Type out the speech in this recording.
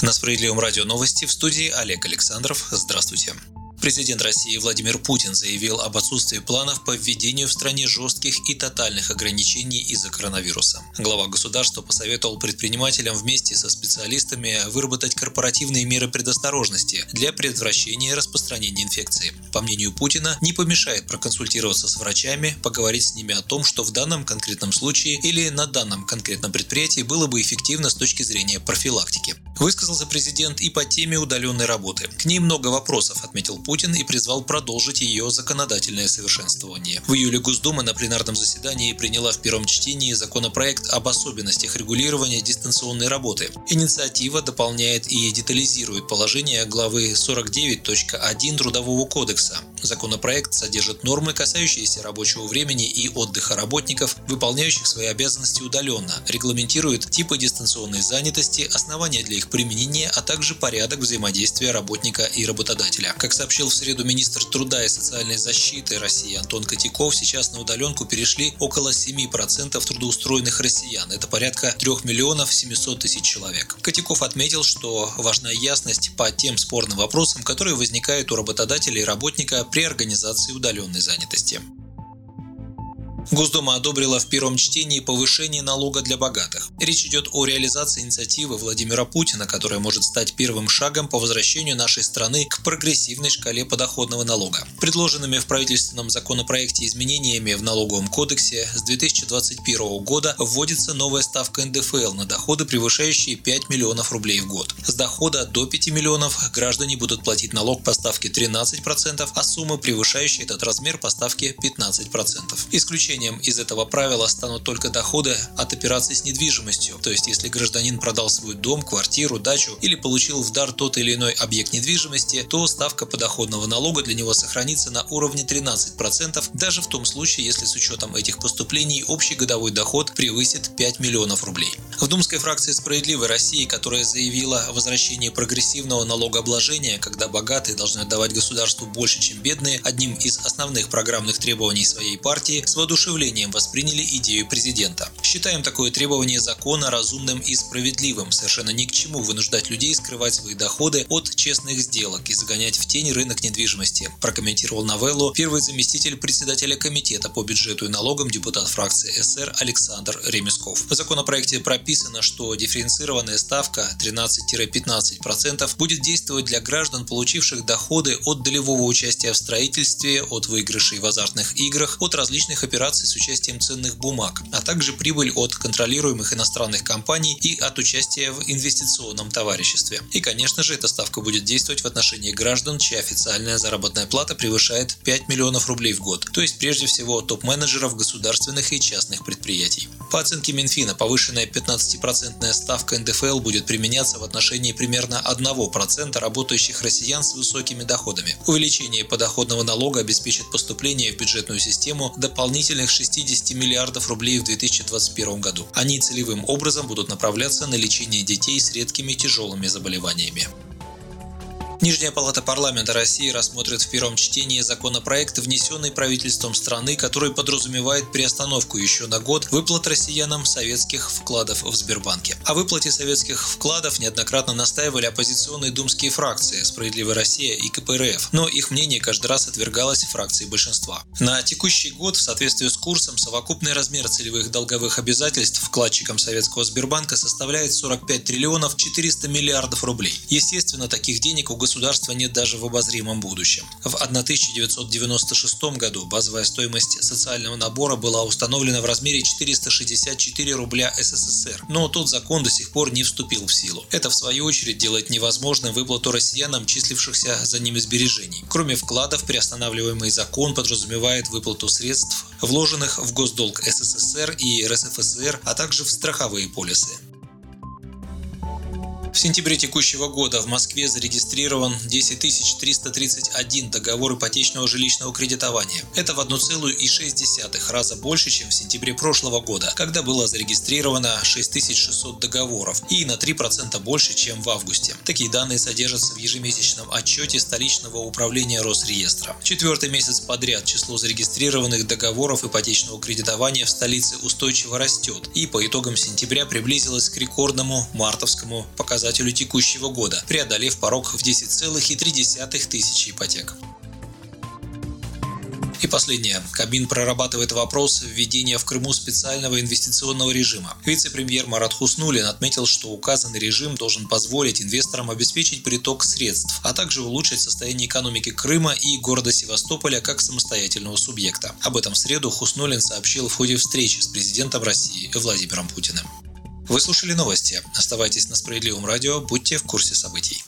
На Справедливом радио новости в студии Олег Александров. Здравствуйте. Президент России Владимир Путин заявил об отсутствии планов по введению в стране жестких и тотальных ограничений из-за коронавируса. Глава государства посоветовал предпринимателям вместе со специалистами выработать корпоративные меры предосторожности для предотвращения распространения инфекции. По мнению Путина, не помешает проконсультироваться с врачами, поговорить с ними о том, что в данном конкретном случае или на данном конкретном предприятии было бы эффективно с точки зрения профилактики. Высказался президент и по теме удаленной работы. К ней много вопросов, отметил Путин и призвал продолжить ее законодательное совершенствование. В июле Госдума на пленарном заседании приняла в первом чтении законопроект об особенностях регулирования дистанционной работы. Инициатива дополняет и детализирует положение главы 49.1 Трудового кодекса. Законопроект содержит нормы, касающиеся рабочего времени и отдыха работников, выполняющих свои обязанности удаленно, регламентирует типы дистанционной занятости, основания для их применения, а также порядок взаимодействия работника и работодателя. Как сообщил в среду министр труда и социальной защиты России Антон Котяков, сейчас на удаленку перешли около 7% трудоустроенных россиян. Это порядка 3 миллионов 700 тысяч человек. Котяков отметил, что важна ясность по тем спорным вопросам, которые возникают у работодателя и работника при организации удаленной занятости. Госдума одобрила в первом чтении повышение налога для богатых. Речь идет о реализации инициативы Владимира Путина, которая может стать первым шагом по возвращению нашей страны к прогрессивной шкале подоходного налога. Предложенными в правительственном законопроекте изменениями в налоговом кодексе с 2021 года вводится новая ставка НДФЛ на доходы, превышающие 5 миллионов рублей в год. С дохода до 5 миллионов граждане будут платить налог по ставке 13%, а суммы, превышающие этот размер, по ставке 15%. Исключение исключением из этого правила станут только доходы от операций с недвижимостью. То есть, если гражданин продал свой дом, квартиру, дачу или получил в дар тот или иной объект недвижимости, то ставка подоходного налога для него сохранится на уровне 13%, даже в том случае, если с учетом этих поступлений общий годовой доход превысит 5 миллионов рублей. В Думской фракции «Справедливой России», которая заявила о возвращении прогрессивного налогообложения, когда богатые должны отдавать государству больше, чем бедные, одним из основных программных требований своей партии, с воодушевлением восприняли идею президента. Считаем такое требование закона разумным и справедливым. Совершенно ни к чему вынуждать людей скрывать свои доходы от честных сделок и загонять в тень рынок недвижимости, прокомментировал новеллу первый заместитель председателя комитета по бюджету и налогам депутат фракции СР Александр Ремесков. В законопроекте прописано, что дифференцированная ставка 13-15% будет действовать для граждан, получивших доходы от долевого участия в строительстве, от выигрышей в азартных играх, от различных операций с участием ценных бумаг, а также прибыль от контролируемых иностранных компаний и от участия в инвестиционном товариществе. И, конечно же, эта ставка будет действовать в отношении граждан, чья официальная заработная плата превышает 5 миллионов рублей в год, то есть прежде всего топ-менеджеров государственных и частных предприятий. По оценке Минфина, повышенная 15% ставка НДФЛ будет применяться в отношении примерно 1% работающих россиян с высокими доходами. Увеличение подоходного налога обеспечит поступление в бюджетную систему дополнительных 60 миллиардов рублей в 2021 году. Они целевым образом будут направляться на лечение детей с редкими тяжелыми заболеваниями. Нижняя палата парламента России рассмотрит в первом чтении законопроект, внесенный правительством страны, который подразумевает приостановку еще на год выплат россиянам советских вкладов в Сбербанке. О выплате советских вкладов неоднократно настаивали оппозиционные думские фракции «Справедливая Россия» и КПРФ, но их мнение каждый раз отвергалось фракцией большинства. На текущий год в соответствии с курсом совокупный размер целевых долговых обязательств вкладчикам советского Сбербанка составляет 45 триллионов 400 миллиардов рублей. Естественно, таких денег у государства нет даже в обозримом будущем. В 1996 году базовая стоимость социального набора была установлена в размере 464 рубля СССР, но тот закон до сих пор не вступил в силу. Это в свою очередь делает невозможным выплату россиянам числившихся за ними сбережений. Кроме вкладов, приостанавливаемый закон подразумевает выплату средств, вложенных в госдолг СССР и РСФСР, а также в страховые полисы. В сентябре текущего года в Москве зарегистрирован 10 331 договор ипотечного жилищного кредитования. Это в 1,6 раза больше, чем в сентябре прошлого года, когда было зарегистрировано 6600 договоров и на 3% больше, чем в августе. Такие данные содержатся в ежемесячном отчете столичного управления Росреестра. Четвертый месяц подряд число зарегистрированных договоров ипотечного кредитования в столице устойчиво растет и по итогам сентября приблизилось к рекордному мартовскому показателю показателю текущего года, преодолев порог в 10,3 тысячи ипотек. И последнее. Кабин прорабатывает вопрос введения в Крыму специального инвестиционного режима. Вице-премьер Марат Хуснулин отметил, что указанный режим должен позволить инвесторам обеспечить приток средств, а также улучшить состояние экономики Крыма и города Севастополя как самостоятельного субъекта. Об этом в среду Хуснулин сообщил в ходе встречи с президентом России Владимиром Путиным. Вы слушали новости. Оставайтесь на Справедливом радио, будьте в курсе событий.